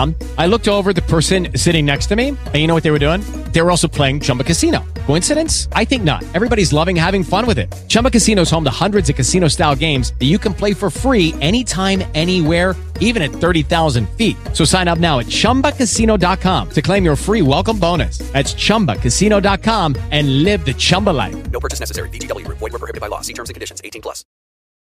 Um, I looked over at the person sitting next to me, and you know what they were doing? They were also playing Chumba Casino. Coincidence? I think not. Everybody's loving having fun with it. Chumba Casino is home to hundreds of casino-style games that you can play for free anytime, anywhere, even at 30,000 feet. So sign up now at ChumbaCasino.com to claim your free welcome bonus. That's ChumbaCasino.com and live the Chumba life. No purchase necessary. VGW Group. Void were prohibited by law. See terms and conditions. 18 plus.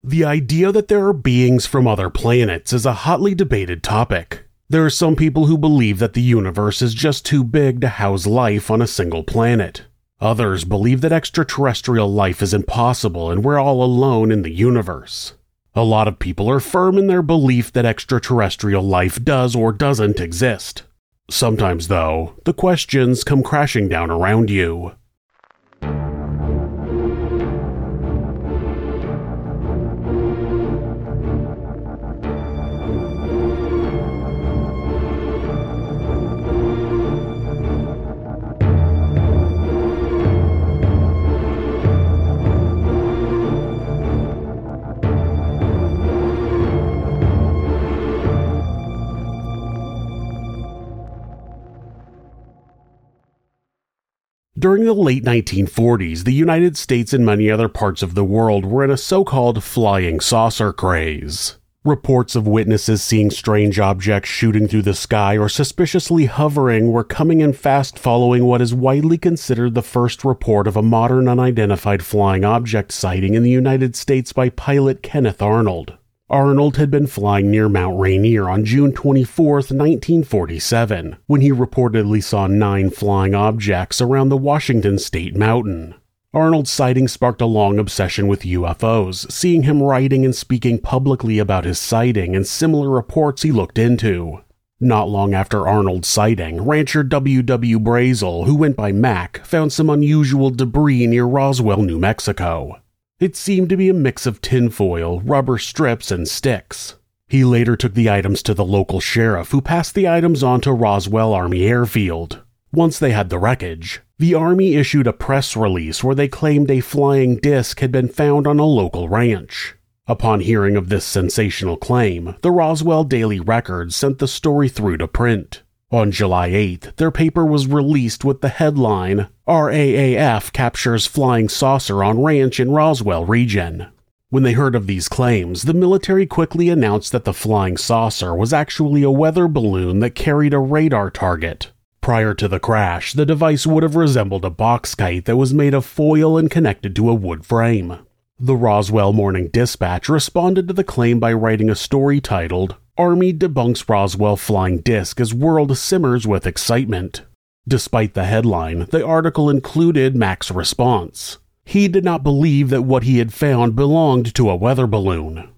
The idea that there are beings from other planets is a hotly debated topic. There are some people who believe that the universe is just too big to house life on a single planet. Others believe that extraterrestrial life is impossible and we're all alone in the universe. A lot of people are firm in their belief that extraterrestrial life does or doesn't exist. Sometimes, though, the questions come crashing down around you. During the late 1940s, the United States and many other parts of the world were in a so called flying saucer craze. Reports of witnesses seeing strange objects shooting through the sky or suspiciously hovering were coming in fast following what is widely considered the first report of a modern unidentified flying object sighting in the United States by pilot Kenneth Arnold. Arnold had been flying near Mount Rainier on June 24, 1947, when he reportedly saw nine flying objects around the Washington State Mountain. Arnold's sighting sparked a long obsession with UFOs, seeing him writing and speaking publicly about his sighting and similar reports he looked into. Not long after Arnold's sighting, rancher W. W. Brazel, who went by Mac, found some unusual debris near Roswell, New Mexico. It seemed to be a mix of tinfoil, rubber strips, and sticks. He later took the items to the local sheriff, who passed the items on to Roswell Army Airfield. Once they had the wreckage, the Army issued a press release where they claimed a flying disc had been found on a local ranch. Upon hearing of this sensational claim, the Roswell Daily Record sent the story through to print. On July 8th, their paper was released with the headline RAAF captures flying saucer on ranch in Roswell region. When they heard of these claims, the military quickly announced that the flying saucer was actually a weather balloon that carried a radar target. Prior to the crash, the device would have resembled a box kite that was made of foil and connected to a wood frame. The Roswell Morning Dispatch responded to the claim by writing a story titled Army debunks Roswell flying disc as world simmers with excitement. Despite the headline, the article included Mac's response. He did not believe that what he had found belonged to a weather balloon.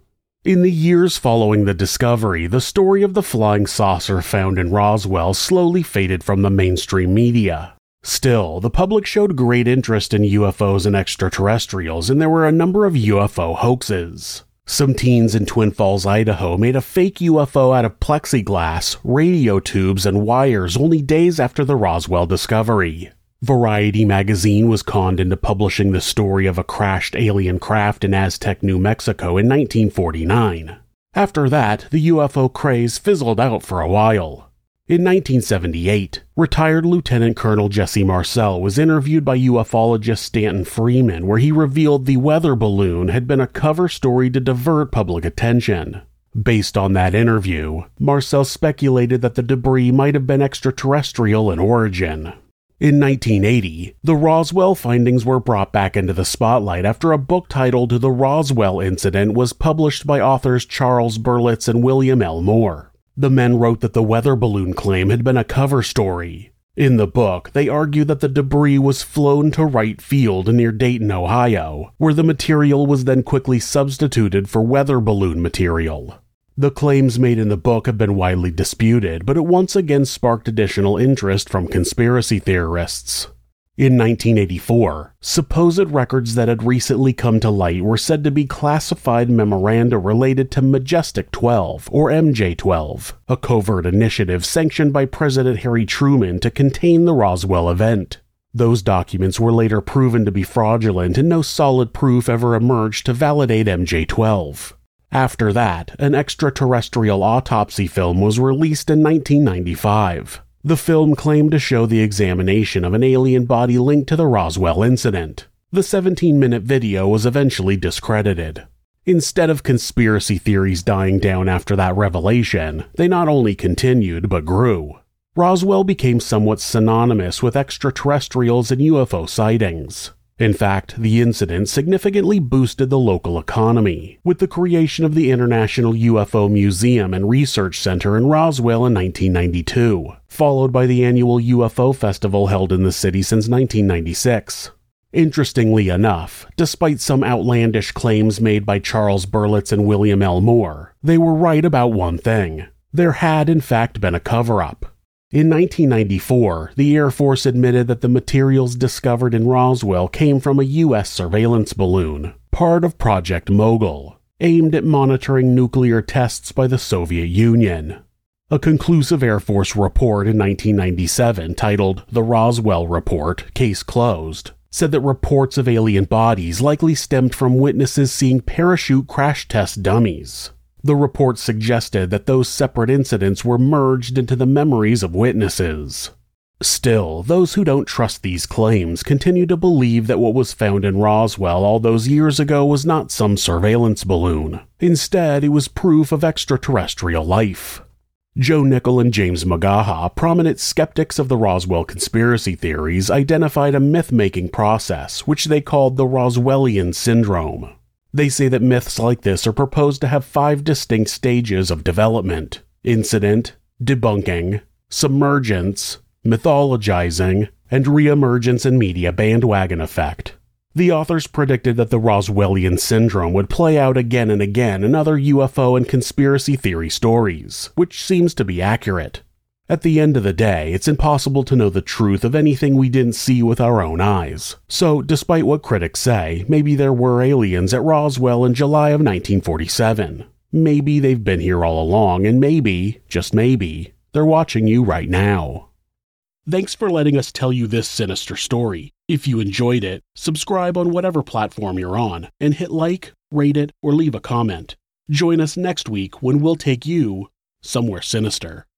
In the years following the discovery, the story of the flying saucer found in Roswell slowly faded from the mainstream media. Still, the public showed great interest in UFOs and extraterrestrials, and there were a number of UFO hoaxes. Some teens in Twin Falls, Idaho made a fake UFO out of plexiglass, radio tubes, and wires only days after the Roswell discovery. Variety magazine was conned into publishing the story of a crashed alien craft in Aztec, New Mexico in 1949. After that, the UFO craze fizzled out for a while. In 1978, retired Lieutenant Colonel Jesse Marcel was interviewed by ufologist Stanton Friedman, where he revealed the weather balloon had been a cover story to divert public attention. Based on that interview, Marcel speculated that the debris might have been extraterrestrial in origin. In 1980, the Roswell findings were brought back into the spotlight after a book titled The Roswell Incident was published by authors Charles Berlitz and William L. Moore. The men wrote that the weather balloon claim had been a cover story. In the book, they argue that the debris was flown to Wright Field near Dayton, Ohio, where the material was then quickly substituted for weather balloon material. The claims made in the book have been widely disputed, but it once again sparked additional interest from conspiracy theorists. In 1984, supposed records that had recently come to light were said to be classified memoranda related to Majestic 12, or MJ 12, a covert initiative sanctioned by President Harry Truman to contain the Roswell event. Those documents were later proven to be fraudulent, and no solid proof ever emerged to validate MJ 12. After that, an extraterrestrial autopsy film was released in 1995. The film claimed to show the examination of an alien body linked to the Roswell incident. The 17 minute video was eventually discredited. Instead of conspiracy theories dying down after that revelation, they not only continued but grew. Roswell became somewhat synonymous with extraterrestrials and UFO sightings. In fact, the incident significantly boosted the local economy, with the creation of the International UFO Museum and Research Center in Roswell in 1992, followed by the annual UFO festival held in the city since 1996. Interestingly enough, despite some outlandish claims made by Charles Berlitz and William L. Moore, they were right about one thing. There had, in fact, been a cover up. In 1994, the Air Force admitted that the materials discovered in Roswell came from a U.S. surveillance balloon, part of Project Mogul, aimed at monitoring nuclear tests by the Soviet Union. A conclusive Air Force report in 1997 titled The Roswell Report, Case Closed, said that reports of alien bodies likely stemmed from witnesses seeing parachute crash test dummies. The report suggested that those separate incidents were merged into the memories of witnesses. Still, those who don't trust these claims continue to believe that what was found in Roswell all those years ago was not some surveillance balloon. Instead, it was proof of extraterrestrial life. Joe Nickell and James McGaha, prominent skeptics of the Roswell conspiracy theories, identified a myth making process which they called the Roswellian syndrome. They say that myths like this are proposed to have five distinct stages of development incident, debunking, submergence, mythologizing, and reemergence and media bandwagon effect. The authors predicted that the Roswellian syndrome would play out again and again in other UFO and conspiracy theory stories, which seems to be accurate. At the end of the day, it's impossible to know the truth of anything we didn't see with our own eyes. So, despite what critics say, maybe there were aliens at Roswell in July of 1947. Maybe they've been here all along, and maybe, just maybe, they're watching you right now. Thanks for letting us tell you this sinister story. If you enjoyed it, subscribe on whatever platform you're on, and hit like, rate it, or leave a comment. Join us next week when we'll take you somewhere sinister.